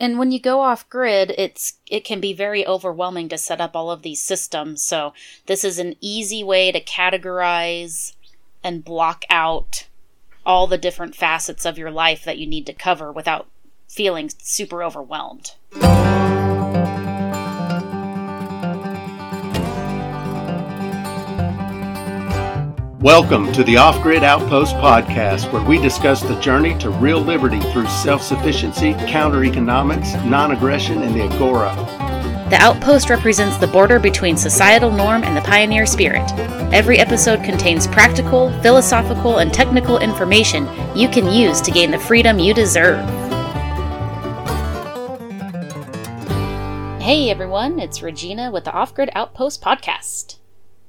and when you go off grid, it's it can be very overwhelming to set up all of these systems. So this is an easy way to categorize and block out all the different facets of your life that you need to cover without feeling super overwhelmed. Welcome to the Off Grid Outpost podcast, where we discuss the journey to real liberty through self sufficiency, counter economics, non aggression, and the Agora. The outpost represents the border between societal norm and the pioneer spirit. Every episode contains practical, philosophical, and technical information you can use to gain the freedom you deserve. Hey everyone, it's Regina with the Off Grid Outpost podcast.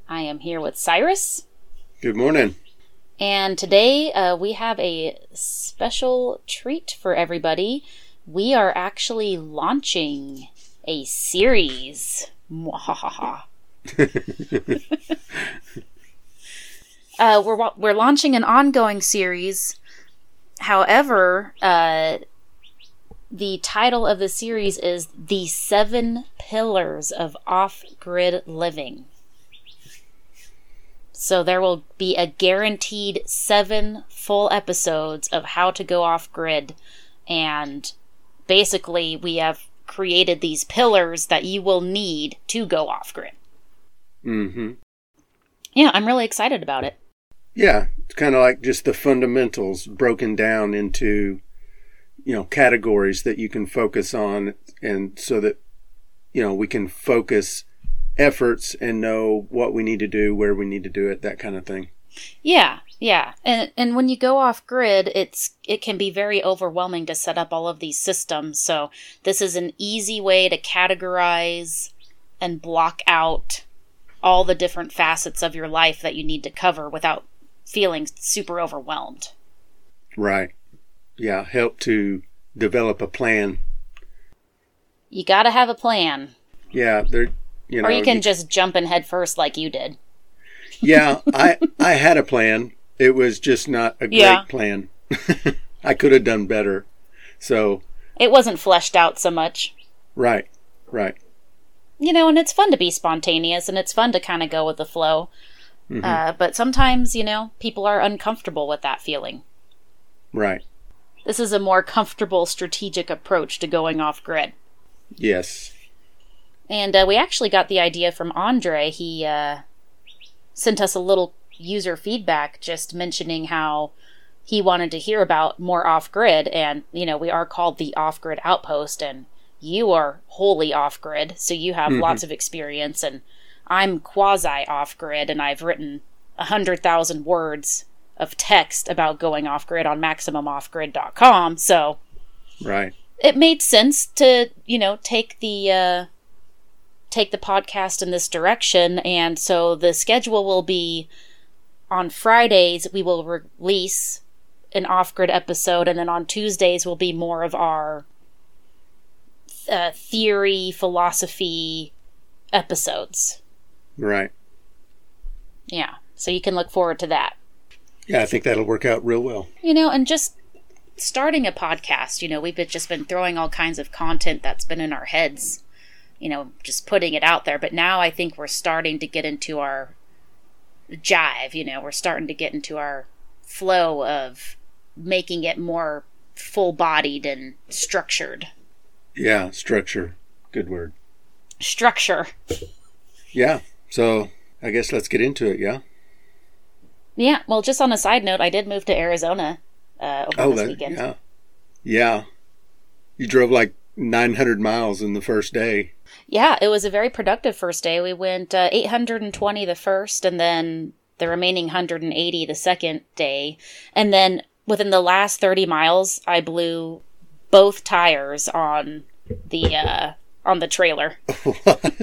I am here with Cyrus. Good morning. And today uh, we have a special treat for everybody. We are actually launching a series. uh, we're we're launching an ongoing series. However, uh, the title of the series is "The Seven Pillars of Off-Grid Living." So there will be a guaranteed seven full episodes of how to go off grid. And basically, we have created these pillars that you will need to go off grid. Mm-hmm. Yeah, I'm really excited about it. Yeah, it's kind of like just the fundamentals broken down into, you know, categories that you can focus on, and so that, you know, we can focus efforts and know what we need to do, where we need to do it, that kind of thing. Yeah, yeah. And and when you go off grid, it's it can be very overwhelming to set up all of these systems. So this is an easy way to categorize and block out all the different facets of your life that you need to cover without feeling super overwhelmed. Right. Yeah, help to develop a plan. You got to have a plan. Yeah, there you know, or you can you, just jump in head first like you did. yeah, I I had a plan. It was just not a great yeah. plan. I could have done better. So it wasn't fleshed out so much. Right. Right. You know, and it's fun to be spontaneous and it's fun to kind of go with the flow. Mm-hmm. Uh, but sometimes, you know, people are uncomfortable with that feeling. Right. This is a more comfortable strategic approach to going off grid. Yes. And uh, we actually got the idea from Andre. He uh, sent us a little user feedback just mentioning how he wanted to hear about more off grid. And, you know, we are called the off grid outpost, and you are wholly off grid. So you have mm-hmm. lots of experience. And I'm quasi off grid, and I've written a 100,000 words of text about going off grid on maximumoffgrid.com. So. Right. It made sense to, you know, take the. Uh, take the podcast in this direction. And so the schedule will be on Fridays, we will release an off grid episode, and then on Tuesdays will be more of our uh, theory, philosophy episodes. Right. Yeah. So you can look forward to that. Yeah, I think that'll work out real well. You know, and just starting a podcast, you know, we've just been throwing all kinds of content that's been in our heads you know, just putting it out there. But now I think we're starting to get into our jive, you know, we're starting to get into our flow of making it more full bodied and structured. Yeah, structure. Good word. Structure. Yeah. So I guess let's get into it, yeah? Yeah. Well, just on a side note, I did move to Arizona uh, over oh, this that, weekend. Yeah. Yeah. You drove like 900 miles in the first day. Yeah, it was a very productive first day. We went uh, 820 the first, and then the remaining 180 the second day. And then within the last 30 miles, I blew both tires on the uh, on the trailer.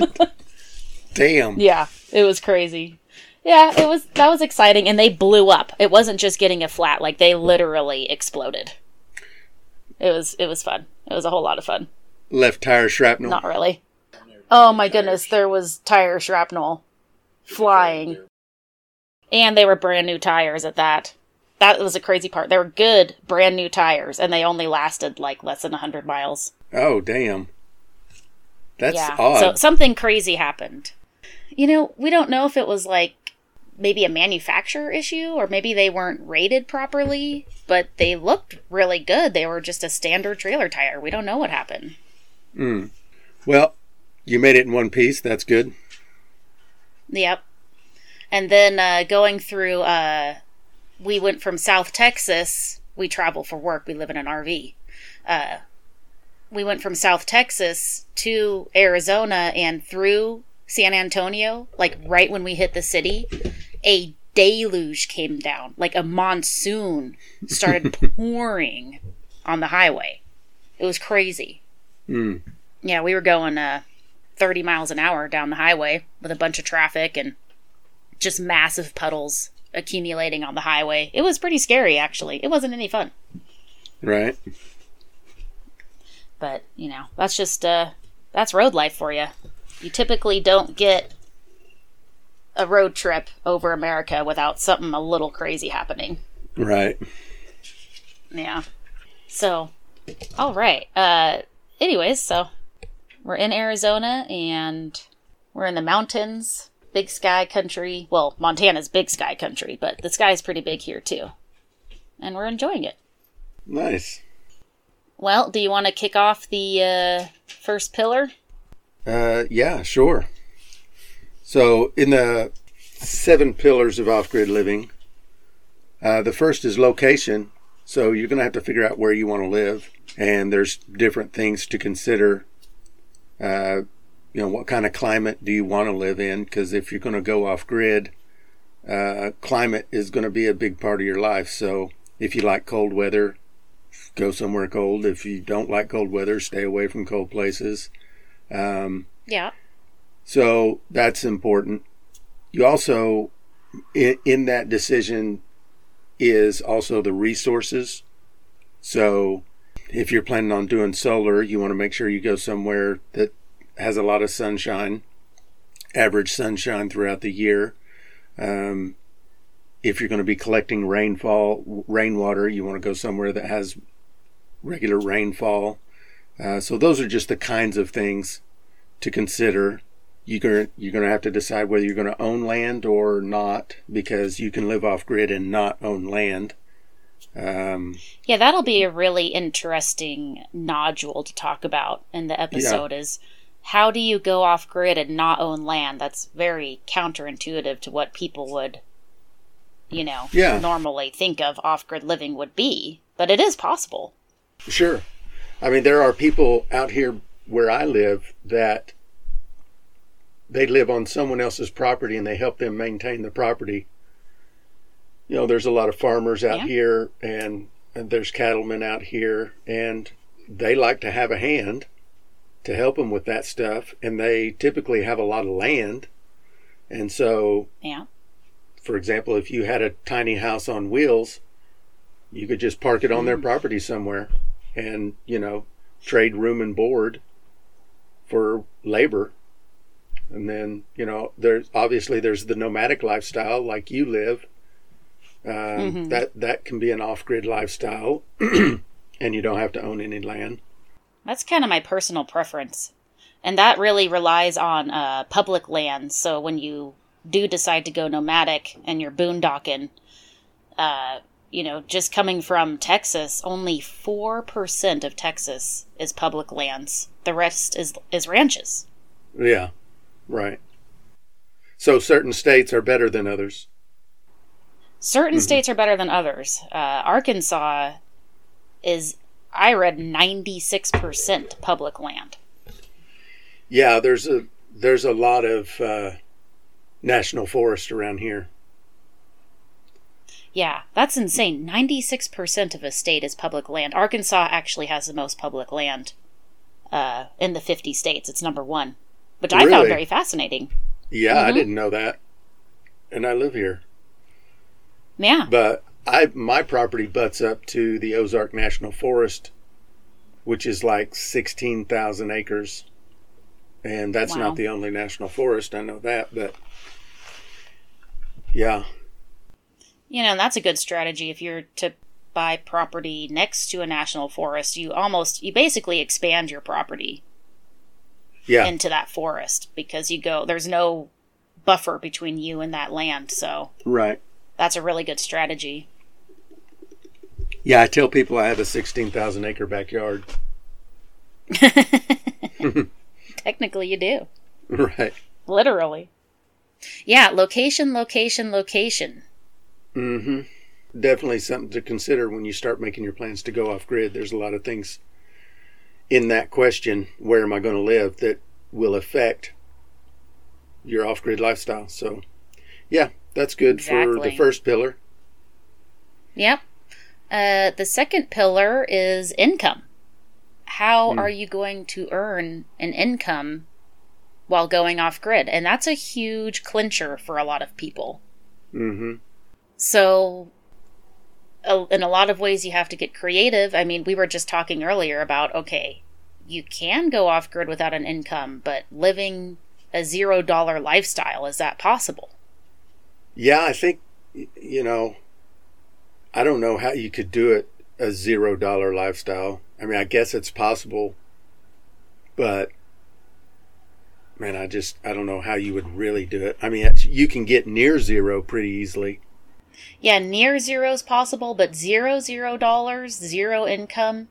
Damn. Yeah, it was crazy. Yeah, it was that was exciting and they blew up. It wasn't just getting a flat, like they literally exploded. It was it was fun. It was a whole lot of fun. Left tire shrapnel. Not really. Oh my goodness, there was tire shrapnel flying. And they were brand new tires at that. That was a crazy part. They were good, brand new tires, and they only lasted like less than 100 miles. Oh, damn. That's yeah. odd. So something crazy happened. You know, we don't know if it was like maybe a manufacturer issue or maybe they weren't rated properly, but they looked really good. They were just a standard trailer tire. We don't know what happened. Mm. Well, you made it in one piece. That's good. Yep. And then uh, going through, uh, we went from South Texas. We travel for work. We live in an RV. Uh, we went from South Texas to Arizona and through San Antonio, like right when we hit the city, a deluge came down. Like a monsoon started pouring on the highway. It was crazy. Mm. Yeah, we were going uh, 30 miles an hour down the highway with a bunch of traffic and just massive puddles accumulating on the highway. It was pretty scary, actually. It wasn't any fun. Right. But, you know, that's just, uh, that's road life for you. You typically don't get a road trip over America without something a little crazy happening. Right. Yeah. So, all right. Uh, anyways, so we're in Arizona and we're in the mountains, big sky country. Well, Montana's big sky country, but the sky's pretty big here too. And we're enjoying it. Nice. Well, do you want to kick off the uh, first pillar? Uh, yeah, sure. So, in the seven pillars of off grid living, uh, the first is location. So, you're going to have to figure out where you want to live, and there's different things to consider. Uh, you know, what kind of climate do you want to live in? Because if you're going to go off grid, uh, climate is going to be a big part of your life. So, if you like cold weather, go somewhere cold. If you don't like cold weather, stay away from cold places. Um, Yeah. so that's important. You also, in, in that decision, is also the resources. So if you're planning on doing solar, you want to make sure you go somewhere that has a lot of sunshine, average sunshine throughout the year. Um, if you're going to be collecting rainfall, rainwater, you want to go somewhere that has regular rainfall. Uh, so those are just the kinds of things to consider. You're gonna, you're going to have to decide whether you're going to own land or not, because you can live off grid and not own land. Um, Yeah, that'll be a really interesting nodule to talk about in the episode is how do you go off grid and not own land? That's very counterintuitive to what people would you know, Yeah. normally think of off grid living would be, but it is possible. Sure. I mean, there are people out here where I live that they live on someone else's property and they help them maintain the property. You know, there's a lot of farmers out Yeah. here and, and there's cattlemen out here and they like to have a hand to help them with that stuff. And they typically have a lot of land. And so Yeah. for example, if you had a tiny house on wheels, you could just park it on their mm. property somewhere and, you know, trade room and board for labor. And then, you know, there's obviously there's the nomadic lifestyle like you live. Um, Mhm. That that can be an off-grid lifestyle, and you don't have to own any land. That's kind of my personal preference. And that really relies on uh, public lands. So when you do decide to go nomadic and you're boondocking, uh, you know, just coming from Texas, only 4% of Texas is public lands. The rest is, is ranches. Yeah, right. So certain states are better than others. Certain states are better than others. Uh, Arkansas is, I read, 96% public land. Yeah, there's a there's a lot of uh, national forest around here. Yeah, that's insane. 96% of a state is public land. Arkansas actually has the most public land uh, in the 50 states. It's number one, which I found very fascinating. Yeah, I Mhm. didn't know that, and I live here. Yeah. But I my property butts up to the Ozark National Forest, which is like sixteen thousand acres, and that's Wow. not the only national forest. I know that, but yeah, You know, and that's a good strategy if you're to buy property next to a national forest, you almost you basically expand your property Yeah. into that forest because you go there's no buffer between you and that land. So right. that's a really good strategy. Yeah, I tell people I have a 16,000 acre backyard. Technically, you do. Right. Literally. Yeah, location, location, location. Hmm Definitely something to consider when you start making your plans to go off grid. There's a lot of things in that question, where am I going to live, that will affect your off grid lifestyle. So, yeah, that's good for the first pillar. Yep. Uh, the second pillar is income. How Hmm. are you going to earn an income while going off grid? And that's a huge clincher for a lot of people. Mm hmm So, in a lot of ways, you have to get creative. I mean, we were just talking earlier about okay, you can go off grid without an income, but living a zero dollar lifestyle is that possible? Yeah, I think, you know, I don't know how you could do it a zero dollar lifestyle. I mean, I guess it's possible, but man, I just, I don't know how you would really do it. I mean, you can get near zero pretty easily. Yeah, near zero is possible, but zero zero dollars, zero income.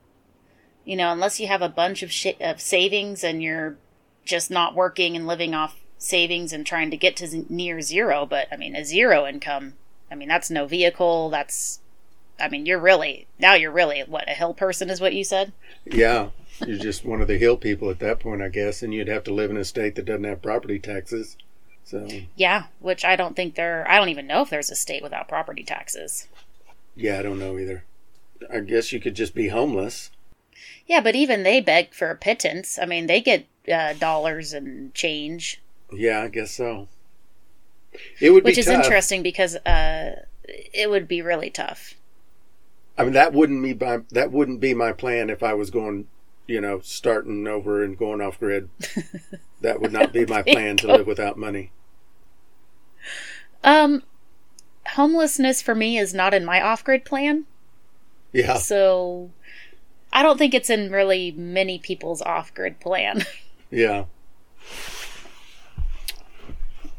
You know, unless you have a bunch of sh- of savings and you're just not working and living off savings and trying to get to z- near zero. But I mean, a zero income. I mean, that's no vehicle. That's, I mean, you're really now you're really what a hill person is what you said. Yeah. You're just one of the hill people at that point, I guess, and you'd have to live in a state that doesn't have property taxes. So, Yeah, which I don't think there. I don't even know if there's a state without property taxes. yeah, I don't know either. I guess you could just be homeless. Yeah, but even they beg for a pittance. I mean, they get uh, dollars and change, Yeah, I guess so. It would which is tough. interesting because uh, it would be really tough. I mean, that wouldn't be my that wouldn't be my plan if I was going, you know, starting over and going off grid. that would not be my plan to live without money. Um, homelessness for me is not in my off-grid plan, Yeah, so I don't think it's in really many people's off-grid plan. yeah,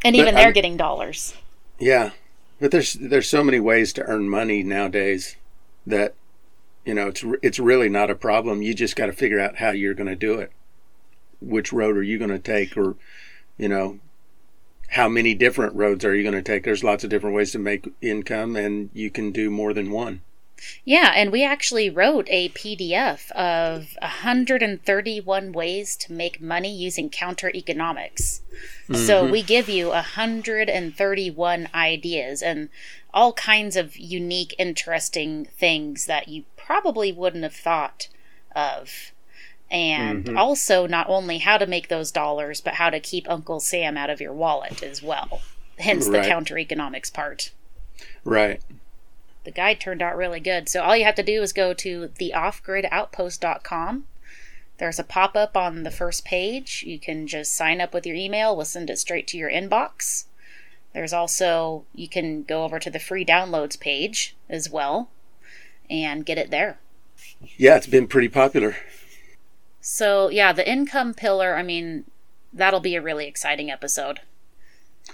and But even they're I'm- getting dollars. yeah. But there's there's so many ways to earn money nowadays that you know it's it's really not a problem. You just got to figure out how you're going to do it. Which road are you going to take, or you know, how many different roads are you going to take? There's lots of different ways to make income, and you can do more than one. Yeah, and we actually wrote a PDF of 131 ways to make money using counter economics. So mm-hmm. we give you 131 ideas and all kinds of unique, interesting things that you probably wouldn't have thought of. And mm-hmm. also, not only how to make those dollars, but how to keep Uncle Sam out of your wallet as well. Hence the Right. counter economics part Right. the guide turned out really good. So all you have to do is go to theoffgridoutpost.com. There's a pop up on the first page. You can just sign up with your email, we'll send it straight to your inbox. There's also, you can go over to the free downloads page as well and get it there. Yeah, it's been pretty popular. So, yeah, the income pillar, I mean, that'll be a really exciting episode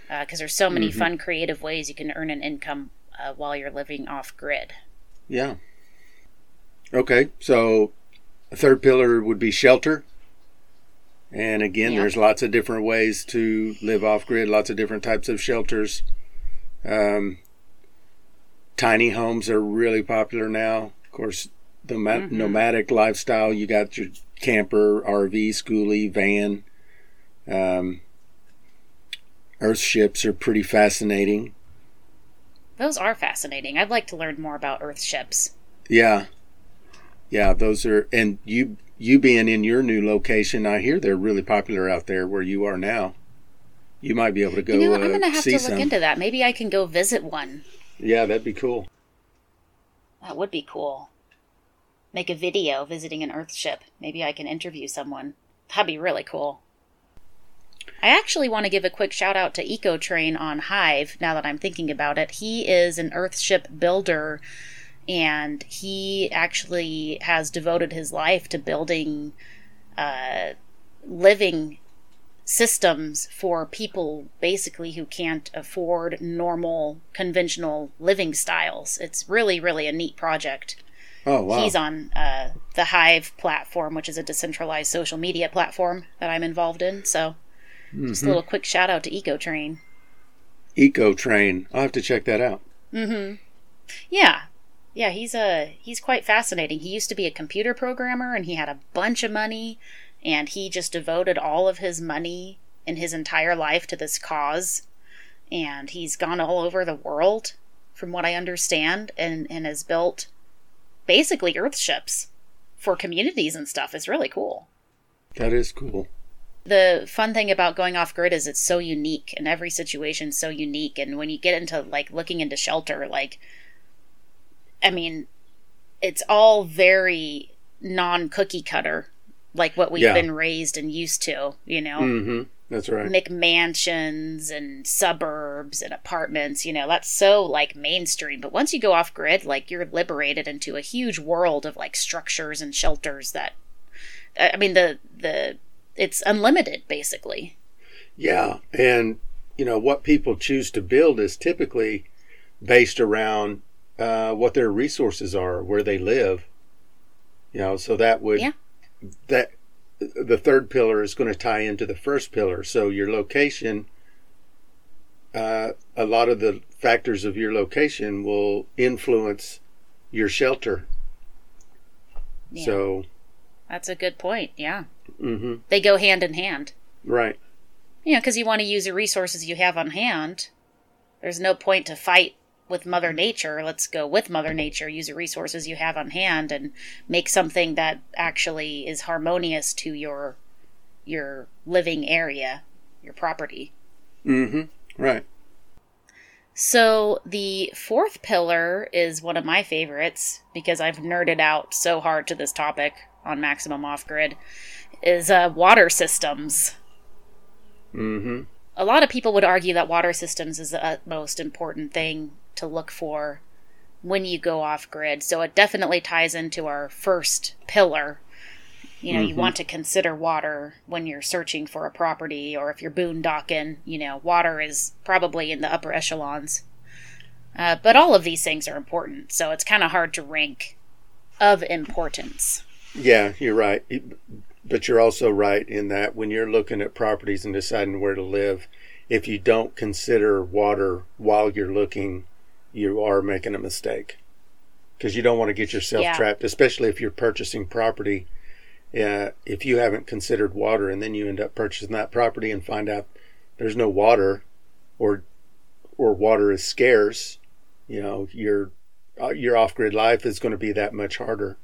because there's so many fun, creative ways you can earn an income uh, while you're living off grid. Yeah. Okay, so a third pillar would be shelter. And again, Yeah. there's lots of different ways to live off grid, lots of different types of shelters. Um, tiny homes are really popular now. Of course, the ma- nomadic lifestyle, you got your camper, RV, schoolie, van. Um, earth ships are pretty fascinating. Those are fascinating. I'd like to learn more about Earth ships. Yeah. Yeah, those are and you you being in your new location, I hear they're really popular out there where you are now. You might be able to go you know, uh, I'm going to have to some. look into that. Maybe I can go visit one. Yeah, that'd be cool. That would be cool. Make a video visiting an Earth ship. Maybe I can interview someone. That'd be really cool. I actually want to give a quick shout out to EcoTrain on Hive now that I'm thinking about it. He is an Earth ship builder and he actually has devoted his life to building uh, living systems for people basically who can't afford normal conventional living styles. It's really, really a neat project. Oh wow! He's on uh, the Hive platform, which is a decentralized social media platform that I'm involved in. So, mm-hmm. just a little quick shout out to EcoTrain. EcoTrain. I'll have to check that out. Mm-hmm. Yeah, yeah. He's a uh, he's quite fascinating. He used to be a computer programmer, and he had a bunch of money, and he just devoted all of his money in his entire life to this cause. And he's gone all over the world, from what I understand, and and has built basically Earth ships for communities and stuff is really cool. That is cool. The fun thing about going off grid is it's so unique and every situation so unique and when you get into like looking into shelter like I mean it's all very non cookie cutter like what we've yeah. been raised and used to, you know. hmm that's right. McMansions and suburbs and apartments, you know, that's so like mainstream. But once you go off grid, like you're liberated into a huge world of like structures and shelters that I mean the the it's unlimited basically. Yeah, and you know what people choose to build is typically based around uh, what their resources are, where they live. You know, so that would yeah. That the third pillar is going to tie into the first pillar. So your location, uh, a lot of the factors of your location will influence your shelter. Yeah. So that's a good point. Yeah. Mm-hmm. They go hand in hand. Right. Yeah, because you want to use the resources you have on hand. There's no point to fight with Mother Nature, let's go with Mother Nature, use the resources you have on hand and make something that actually is harmonious to your your living area, your property. Mm-hmm. Right. So the fourth pillar is one of my favorites because I've nerded out so hard to this topic on Maximum Off Grid, is uh, water systems. Mm-hmm. A lot of people would argue that water systems is the most important thing to look for when you go off grid. So it definitely ties into our first pillar. You know, mm-hmm. you want to consider water when you're searching for a property or if you're boondocking, you know, water is probably in the upper echelons. Uh, but all of these things are important, so it's kind of hard to rank of importance. Yeah, you're right. But you're also right in that when you're looking at properties and deciding where to live, if you don't consider water while you're looking you are making a mistake because you don't want to get yourself yeah. trapped, especially if you're purchasing property. Uh, if you haven't considered water and then you end up purchasing that property and find out there's no water or or water is scarce, you know, your uh, your off grid life is going to be that much harder.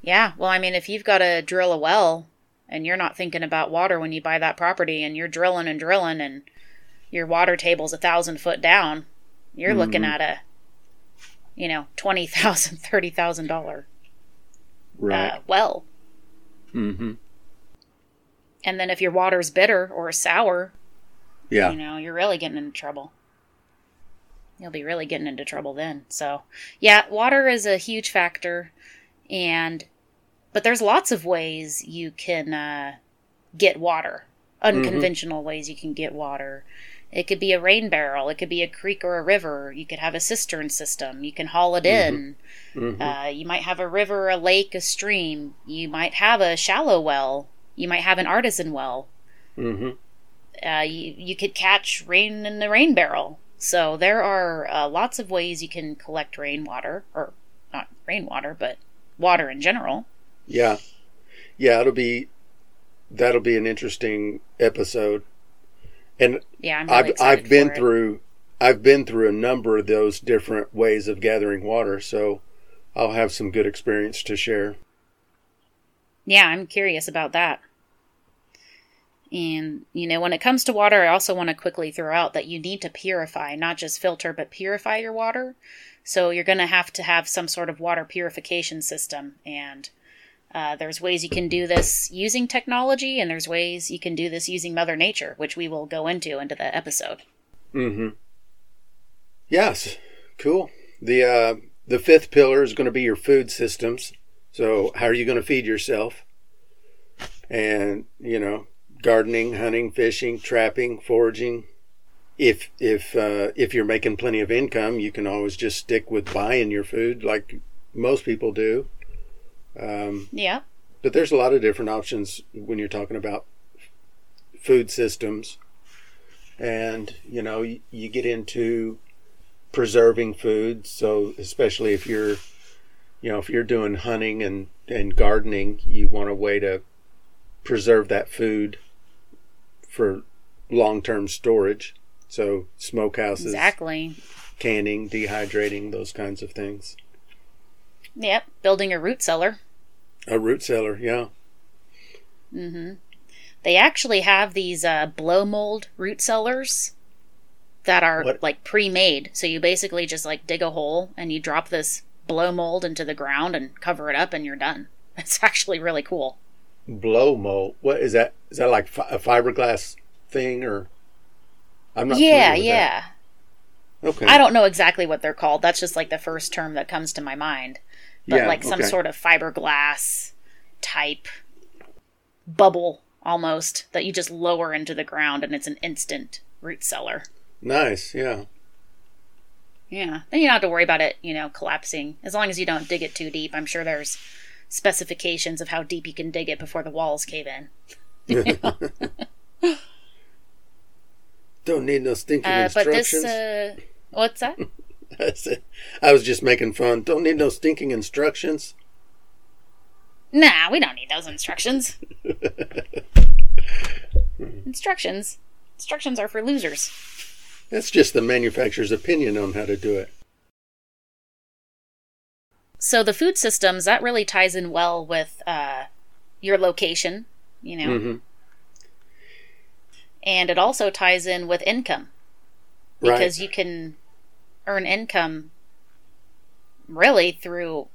Yeah, well, I mean, if you've got to drill a well and you're not thinking about water when you buy that property and you're drilling and drilling and your water table's a thousand foot down, you're mm-hmm. looking at a, you know, twenty thousand, thirty thousand dollar, right? Uh, well. Mm-hmm. And then if your water's bitter or sour, yeah, you know, you're really getting into trouble. You'll be really getting into trouble then. So, yeah, water is a huge factor, and but there's lots of ways you can uh, get water. Mm-hmm. Unconventional mm-hmm. ways you can get water. It could be a rain barrel. It could be a creek or a river. You could have a cistern system. You can haul it mm-hmm. in. Mm-hmm. Uh, you might have a river, a lake, a stream. You might have a shallow well. You might have an artisan well. Mm-hmm. Uh, you, you could catch rain in the rain barrel. So there are uh, lots of ways you can collect rainwater, or not rainwater, but water in general. Yeah, yeah, it'll be that'll be an interesting episode and yeah, I'm really I've I've been through I've been through a number of those different ways of gathering water, so I'll have some good experience to share. Yeah, I'm curious about that. And, you know, when it comes to water, I also want to quickly throw out that you need to purify, not just filter, but purify your water. So you're going to have to have some sort of water purification system. And uh, there's ways you can do this using technology, and there's ways you can do this using Mother Nature, which we will go into into the episode. Mm-hmm. Yes, cool. The uh, the fifth pillar is going to be your food systems. So, how are you going to feed yourself? And, you know, gardening, hunting, fishing, trapping, foraging. If if uh, if you're making plenty of income, you can always just stick with buying your food like most people do. Um, Yeah. but there's a lot of different options when you're talking about food systems and you know you, you get into preserving food so especially if you're you know if you're doing hunting and and gardening you want a way to preserve that food for long-term storage so smokehouses Exactly. canning dehydrating those kinds of things Yep. Building a root cellar. A root cellar yeah Mm-hmm. They actually have these uh, blow mold root cellars that are What? like pre-made. So you basically just like dig a hole and you drop this blow mold into the ground and cover it up, and you're done. It's actually really cool. blow mold. What is that? Is that like fi- a fiberglass thing or? I'm not. yeah, yeah. that. Okay. I don't know exactly what they're called. That's just like the first term that comes to my mind. But Yeah, like some okay. sort of fiberglass type bubble almost that you just lower into the ground and it's an instant root cellar. Nice. Yeah. Yeah. Then you don't have to worry about it, you know, collapsing. As long as you don't dig it too deep. I'm sure there's specifications of how deep you can dig it before the walls cave in. Don't need no stinking Uh, but instructions. this, uh, what's that? That's it. I was just making fun. Don't need no stinking instructions. Nah, we don't need those instructions. instructions. Instructions are for losers. That's just the manufacturer's opinion on how to do it. So the food systems that really ties in well with uh, your location, you know, hmm and it also ties in with income Right. because you can earn income really through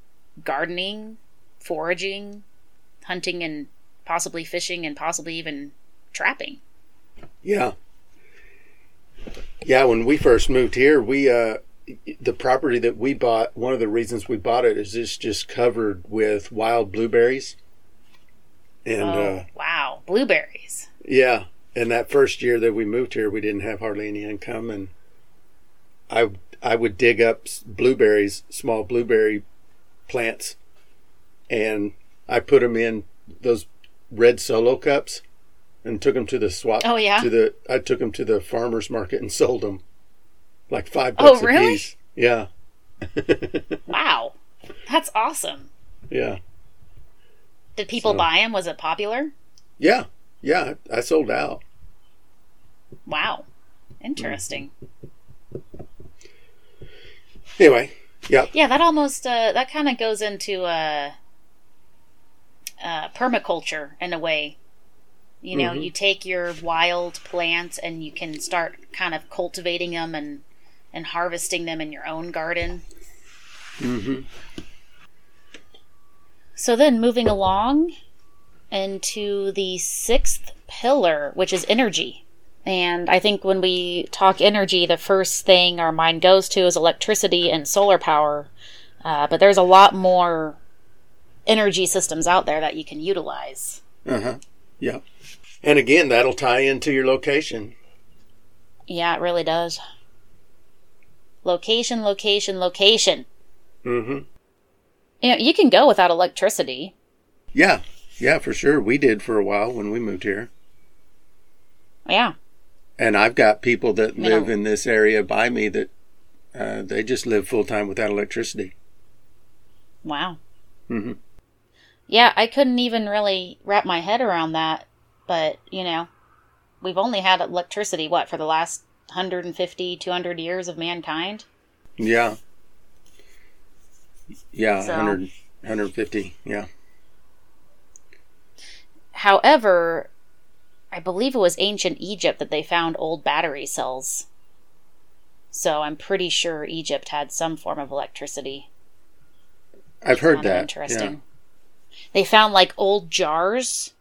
gardening, foraging, hunting, and possibly fishing, and possibly even trapping. Yeah. Yeah, when we first moved here, we uh the property that we bought, one of the reasons we bought it is it's just covered with wild blueberries. And oh, uh wow, blueberries! yeah, and that first year that we moved here, we didn't have hardly any income and I I would dig up blueberries, small blueberry plants and I put them in those red solo cups and took them to the swap Oh, yeah? to the I took them to the farmers market and sold them like 5 Oh, bucks a piece. Yeah. Wow, that's awesome. yeah. Did people So- buy them? Was it popular? Yeah. Yeah, I sold out. Wow, interesting. Anyway, yeah. Yeah, that almost uh, that kind of goes into uh, uh, permaculture in a way. You know, Mhm. you take your wild plants and you can start kind of cultivating them and and harvesting them in your own garden. Mhm. So then moving along into the sixth pillar, which is energy. And I think when we talk energy, the first thing our mind goes to is electricity and solar power. Uh, but there's a lot more energy systems out there that you can utilize. Uh-huh. Yeah. And again, that'll tie into your location. Yeah, it really does. Location, location, location. Mhm. You know, you can go without electricity. Yeah. Yeah, for sure. We did for a while when we moved here. Yeah. And I've got people that live in this area by me that uh, they just live full time without electricity. Wow. Mhm. Yeah, I couldn't even really wrap my head around that. But, you know, we've only had electricity, what, for the last 150, 200 years of mankind? Yeah. Yeah, So- 100, 150. Yeah. However, I believe it was ancient Egypt that they found old battery cells. So I'm pretty sure Egypt had some form of electricity. I've heard that. Interesting. They found like old jars,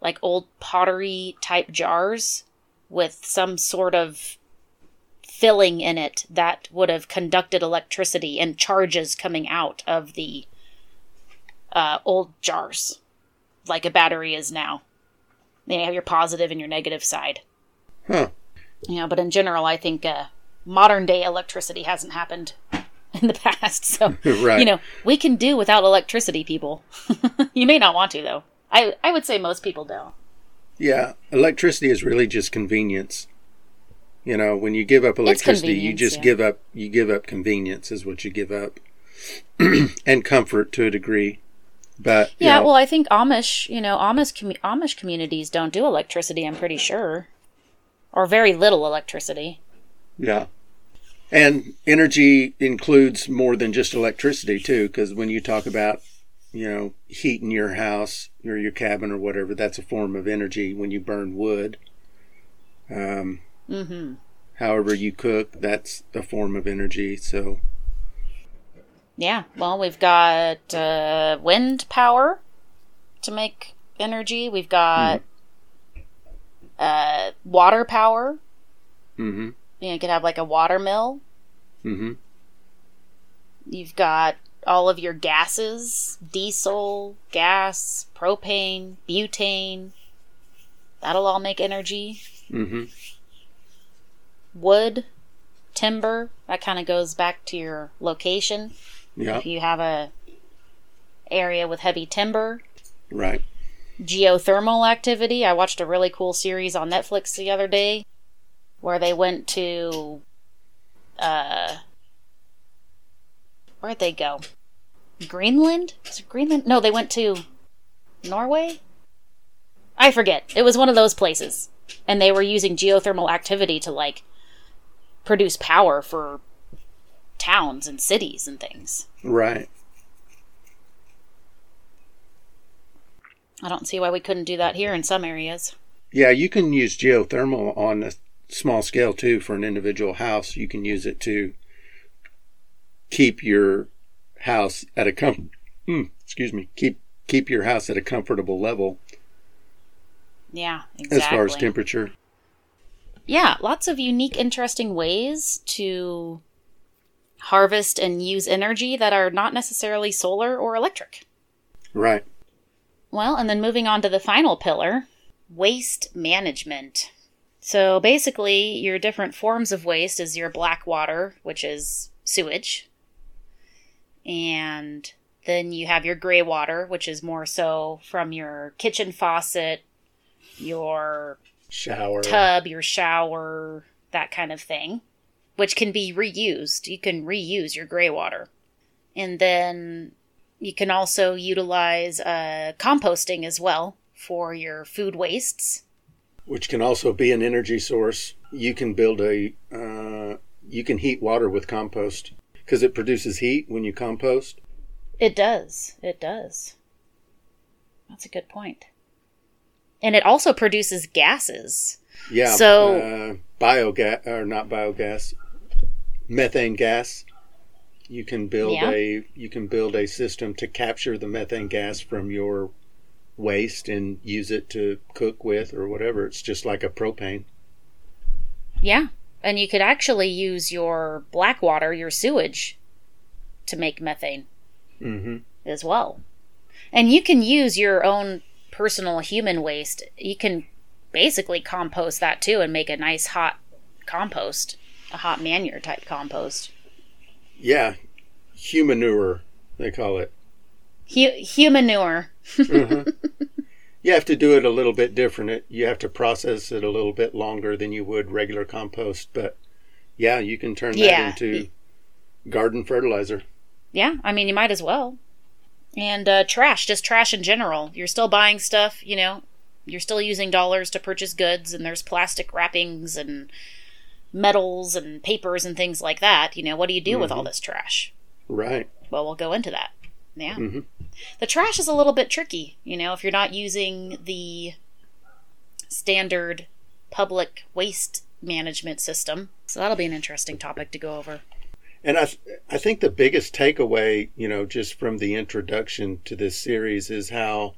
like old pottery type jars with some sort of filling in it that would have conducted electricity and charges coming out of the uh, old jars, like a battery is now. You have your positive and your negative side. Huh. Yeah, but in general, I think uh, modern day electricity hasn't happened in the past. So, Right. you know, we can do without electricity, people. you may not want to, though. I, I would say most people don't. Yeah, electricity is really just convenience. You know, when you give up electricity, you just yeah. give up. You give up convenience is what you give up, and comfort to a degree. But Yeah, know, well, I think Amish, you know, Amish commu- Amish communities don't do electricity. I'm pretty sure, or very little electricity. yeah, and energy includes more than just electricity too. Because when you talk about, you know, heating your house or your cabin or whatever, that's a form of energy. When you burn wood, um, Mm-hmm. however you cook, that's a form of energy. So Yeah. Well, we've got uh, wind power to make energy. We've got uh, water power. hmm You, know, you could have like a water mill. hmm You've got all of your gases: diesel, gas, propane, butane. That'll all make energy. hmm wood, timber. That kind of goes back to your location. Yeah. If you have a area with heavy timber, Right. geothermal activity. I watched a really cool series on Netflix the other day where they went to uh where'd they go? Greenland? Is it Greenland? No, they went to Norway? I forget. It was one of those places. And they were using geothermal activity to like produce power for towns and cities and things. Right. I don't see why we couldn't do that here in some areas. Yeah, you can use geothermal on a small scale too for an individual house. You can use it to keep your house at a com- mm, excuse me, keep keep your house at a comfortable level Yeah, exactly. as far as temperature. yeah, lots of unique, interesting ways to harvest and use energy that are not necessarily solar or electric. Right. Well, and then moving on to the final pillar waste management. So basically, your different forms of waste is your black water, which is sewage. And then you have your gray water, which is more so from your kitchen faucet, your Shower. tub, your shower, that kind of thing, which can be reused. You can reuse your gray water. And then you can also utilize uh, composting as well for your food wastes. which can also be an energy source. You can build a, uh, you can heat water with compost because it produces heat when you compost. It does. It does. That's a good point. And it also produces gases. Yeah. So- uh, biogas or not biogas, methane gas. You can build Yeah. a you can build a system to capture the methane gas from your waste and use it to cook with or whatever. It's just like a propane. Yeah. And you could actually use your black water, your sewage, to make methane. Mm-hmm. as well. And you can use your own personal human waste. You can basically compost that too and make a nice hot compost, a hot manure type compost. Yeah, humanure they call it. Hu- humanure. Mhm. you have to do it a little bit different. It, you have to process it a little bit longer than you would regular compost. But yeah, you can turn that Yeah. into garden fertilizer. Yeah, I mean, you might as well. And uh, trash, just trash in general. You're still buying stuff, you know, you're still using dollars to purchase goods, and there's plastic wrappings and metals and papers and things like that. You know, what do you do with all this trash? Right. Well, we'll go into that. Yeah. Mhm. The trash is a little bit tricky, you know, if you're not using the standard public waste management system. So that'll be an interesting topic to go over. And I, th- I think the biggest takeaway, you know, just from the introduction to this series is how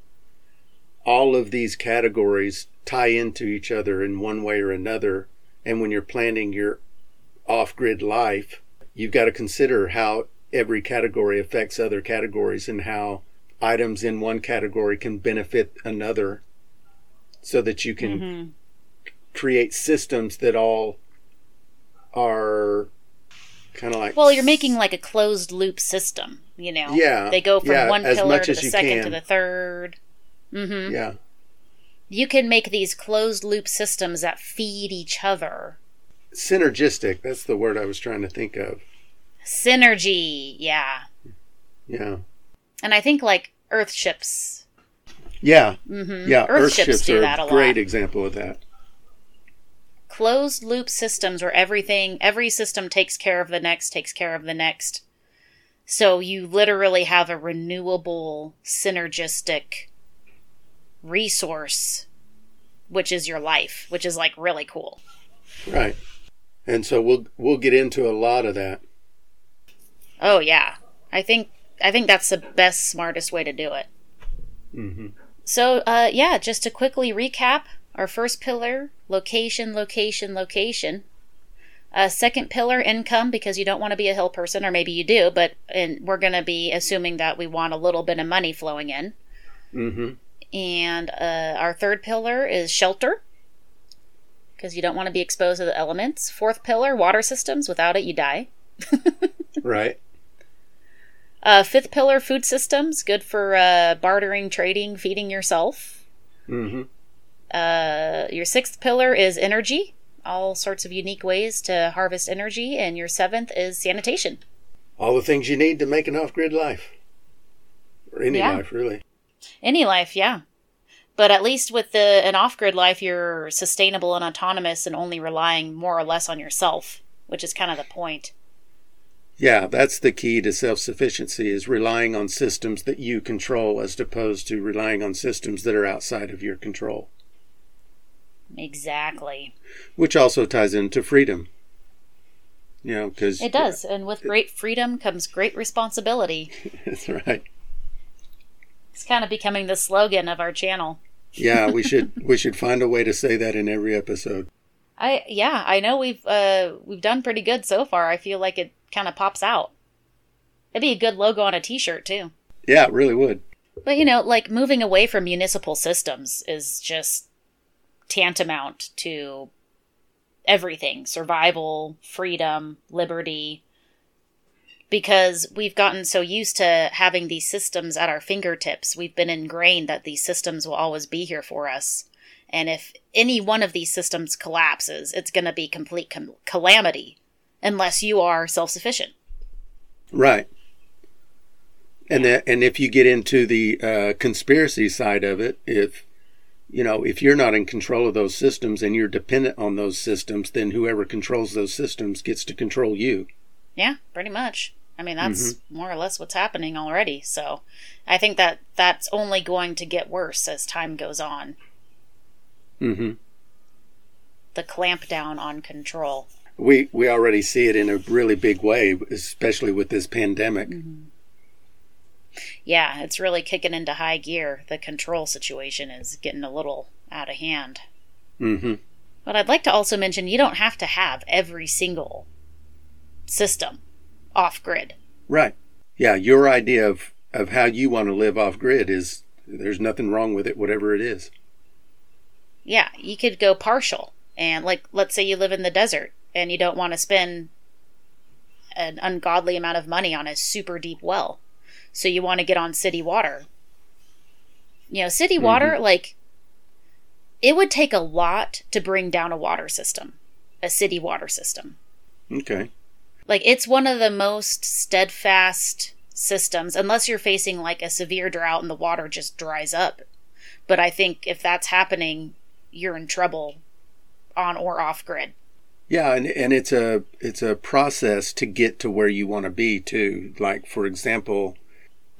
all of these categories tie into each other in one way or another. And when you're planning your off grid life, you've got to consider how every category affects other categories and how items in one category can benefit another so that you can Mm-hmm. create systems that all are kind of like Well, you're making like a closed loop system, you know? Yeah, They go from yeah, one pillar to the second to the third. Mm-hmm. yeah You can make these closed loop systems that feed each other. synergistic that's the word i was trying to think of Synergy, yeah. yeah And I think like Earth ships. yeah Mm-hmm. yeah Earth ships do are that a a great example of that Closed loop systems where everything, every system takes care of the next, takes care of the next. So you literally have a renewable, synergistic resource, which is your life, which is like really cool. right and so we'll we'll get into a lot of that Oh yeah, I think I think that's the best, smartest way to do it. hmm So, uh, yeah, just to quickly recap our first pillar location, location, location. Uh, second pillar income because you don't want to be a hill person, or maybe you do, but and we're going to be assuming that we want a little bit of money flowing in. hmm And uh, our third pillar is shelter because you don't want to be exposed to the elements. Fourth pillar water systems. Without it, you die. right Uh, fifth pillar food systems. Good for uh, bartering, trading, feeding yourself. Mm-hmm. Uh, your sixth pillar is energy, all sorts of unique ways to harvest energy, and your seventh is sanitation. all the things you need to make an off-grid life or any Yeah. life really Any life, yeah. But at least with the an off-grid life, you're sustainable and autonomous, and only relying more or less on yourself, which is kind of the point. Yeah, that's the key to self sufficiency is relying on systems that you control as opposed to relying on systems that are outside of your control, Exactly. which also ties into freedom. You know, because It does, and with great freedom comes great responsibility. That's right. It's kind of becoming the slogan of our channel. Yeah, we should we should find a way to say that in every episode. I yeah, I know we've uh we've done pretty good so far. I feel like it kind of pops out. It'd be a good logo on a t-shirt too. Yeah, it really would. But you know, like moving away from municipal systems is just tantamount to everything, survival, freedom, liberty because we've gotten so used to having these systems at our fingertips. We've been ingrained that these systems will always be here for us. And if any one of these systems collapses, it's going to be complete com- calamity unless you are self-sufficient. Right. And that, and if you get into the uh, conspiracy side of it, if you know if you're not in control of those systems and you're dependent on those systems, then whoever controls those systems gets to control you. Yeah, pretty much. I mean, that's more or less what's happening already. So, I think that that's only going to get worse as time goes on. hmm The clamp down on control. We we already see it in a really big way, especially with this pandemic. Yeah, it's really kicking into high gear. The control situation is getting a little out of hand. hmm But I'd like to also mention you don't have to have every single system off grid. Right. Yeah, your idea of of how you want to live off grid is there's nothing wrong with it, whatever it is. Yeah, you could go partial. And, like, let's say you live in the desert and you don't want to spend an ungodly amount of money on a super deep well. So you want to get on city water. You know, city water, mm-hmm. like, it would take a lot to bring down a water system, a city water system. Okay. Like, it's one of the most steadfast systems, unless you're facing like a severe drought and the water just dries up. But I think if that's happening, you're in trouble on or off grid. Yeah, and and it's a it's a process to get to where you want to be too. Like for example,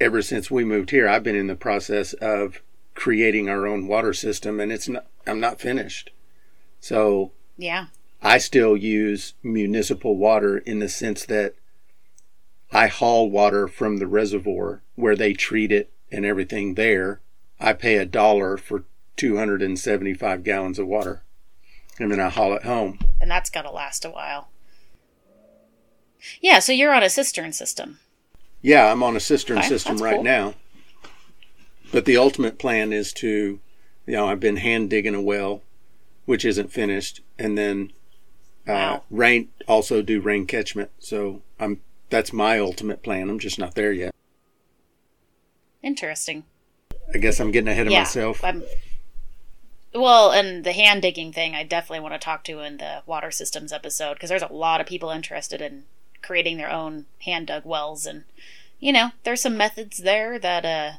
ever since we moved here, I've been in the process of creating our own water system and it's not I'm not finished. So, Yeah. I still use municipal water in the sense that I haul water from the reservoir where they treat it and everything there. I pay a dollar for 275 gallons of water. And then I haul it home. And that's got to last a while. Yeah, so you're on a cistern system. Yeah, I'm on a cistern Okay, system right cool. now. But the ultimate plan is to, you know, I've been hand digging a well, which isn't finished, and then Wow. rain also do rain catchment. So I'm that's my ultimate plan. I'm just not there yet. Interesting. I guess I'm getting ahead of yeah, myself. I'm, well, and the hand digging thing, I definitely want to talk to in the water systems episode because there's a lot of people interested in creating their own hand dug wells, and you know, there's some methods there that uh,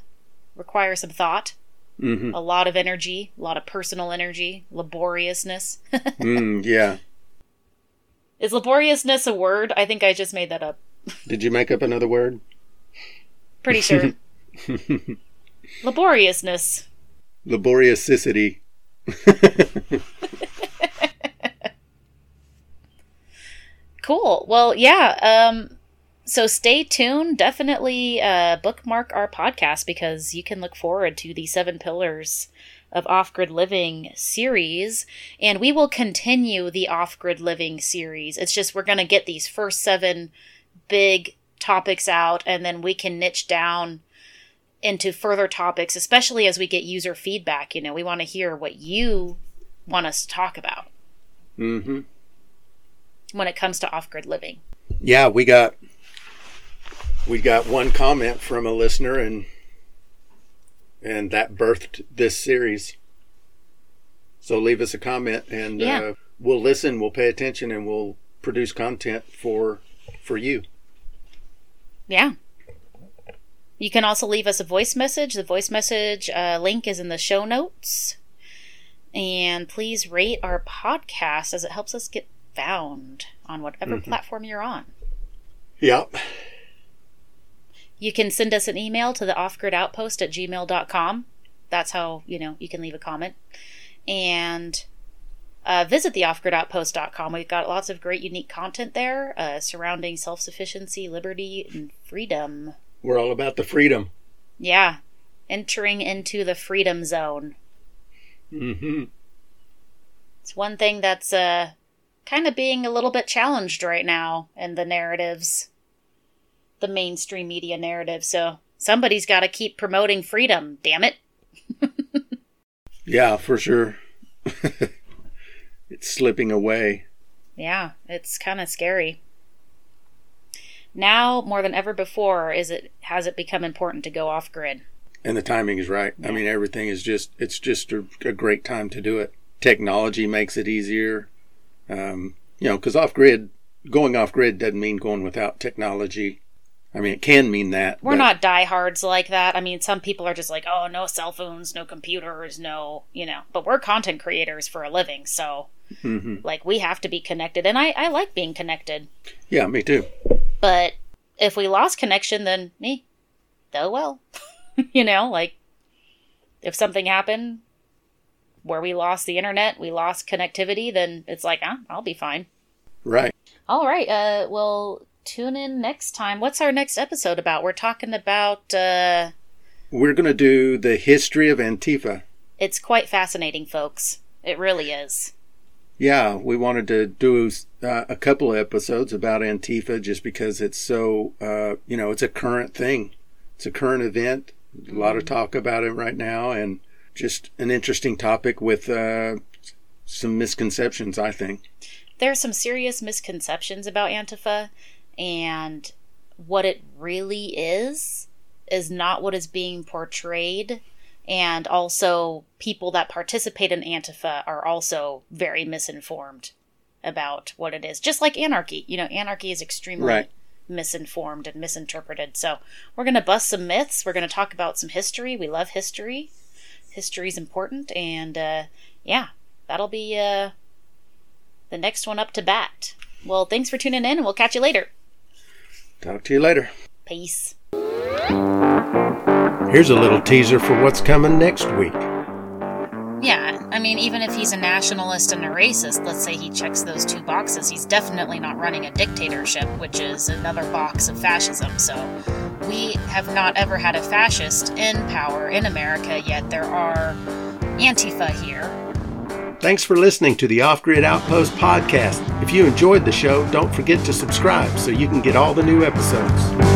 require some thought, hmm a lot of energy, a lot of personal energy, laboriousness. mm, yeah. Is laboriousness a word? I think I just made that up. Did you make up another word? Pretty sure. laboriousness. Laboriousity. Cool. Well, yeah. Um, so stay tuned. Definitely uh, bookmark our podcast because you can look forward to the Seven Pillars of Off Grid Living series. And we will continue the Off Grid Living series. It's just we're going to get these first seven big topics out and then we can niche down into further topics, especially as we get user feedback. You know, we want to hear what you want us to talk about hmm when it comes to off grid living. Yeah, we got we got one comment from a listener and and that birthed this series. So leave us a comment and Yeah. uh, we'll listen, we'll pay attention and we'll produce content for for you. Yeah. You can also leave us a voice message. The voice message uh, link is in the show notes. And please rate our podcast as it helps us get found on whatever Mhm. platform you're on. Yep. You can send us an email to the offgridoutpost at gmail.com. That's how, you know, you can leave a comment. And uh, visit the offgridoutpost.com. We've got lots of great, unique content there uh, surrounding self sufficiency, liberty, and freedom. We're all about the freedom. Yeah. Entering into the freedom zone. Mm-hmm. It's one thing that's uh kind of being a little bit challenged right now in the narratives. The mainstream media narrative. So somebody's got to keep promoting freedom, damn it. Yeah, for sure. it's slipping away. Yeah, it's kind of scary. Now more than ever before is it has it become important to go off grid. And the timing is right. I mean, everything is just, it's just a, a great time to do it. Technology makes it easier. Um, you know, because off grid, going off grid doesn't mean going without technology. I mean, it can mean that. We're but- not diehards like that. I mean, some people are just like, oh, no cell phones, no computers, no, you know. But we're content creators for a living, so Mhm. like we have to be connected, and I I like being connected. Yeah, me too. But if we lost connection, then me, oh well, you know, like if something happened where we lost the internet, we lost connectivity, then it's like, ah, I'll be fine. Right. All right. Uh, well, tune in next time. What's our next episode about? We're talking about. Uh, We're going to do the history of Antifa. it's quite fascinating, folks. It really is. Yeah, we wanted to do uh, a couple of episodes about Antifa just because it's so, uh, you know, it's a current thing. It's a current event. A lot of talk about it right now, and just an interesting topic with uh, some misconceptions, I think. There's some serious misconceptions about Antifa, and what it really is is not what is being portrayed. And also, people that participate in Antifa are also very misinformed about what it is. Just like anarchy. You know, anarchy is extremely Right. misinformed and misinterpreted. So, we're going to bust some myths. We're going to talk about some history. We love history. History's important. And, uh, yeah, that'll be uh, the next one up to bat. Well, thanks for tuning in, and we'll catch you later. Talk to you later. Peace. Here's a little teaser for what's coming next week. Yeah, I mean, even if he's a nationalist and a racist, let's say he checks those two boxes, he's definitely not running a dictatorship, which is another box of fascism. So, we have not ever had a fascist in power in America, yet there are Antifa here. Thanks for listening to the Off Grid Outpost podcast. If you enjoyed the show, don't forget to subscribe so you can get all the new episodes.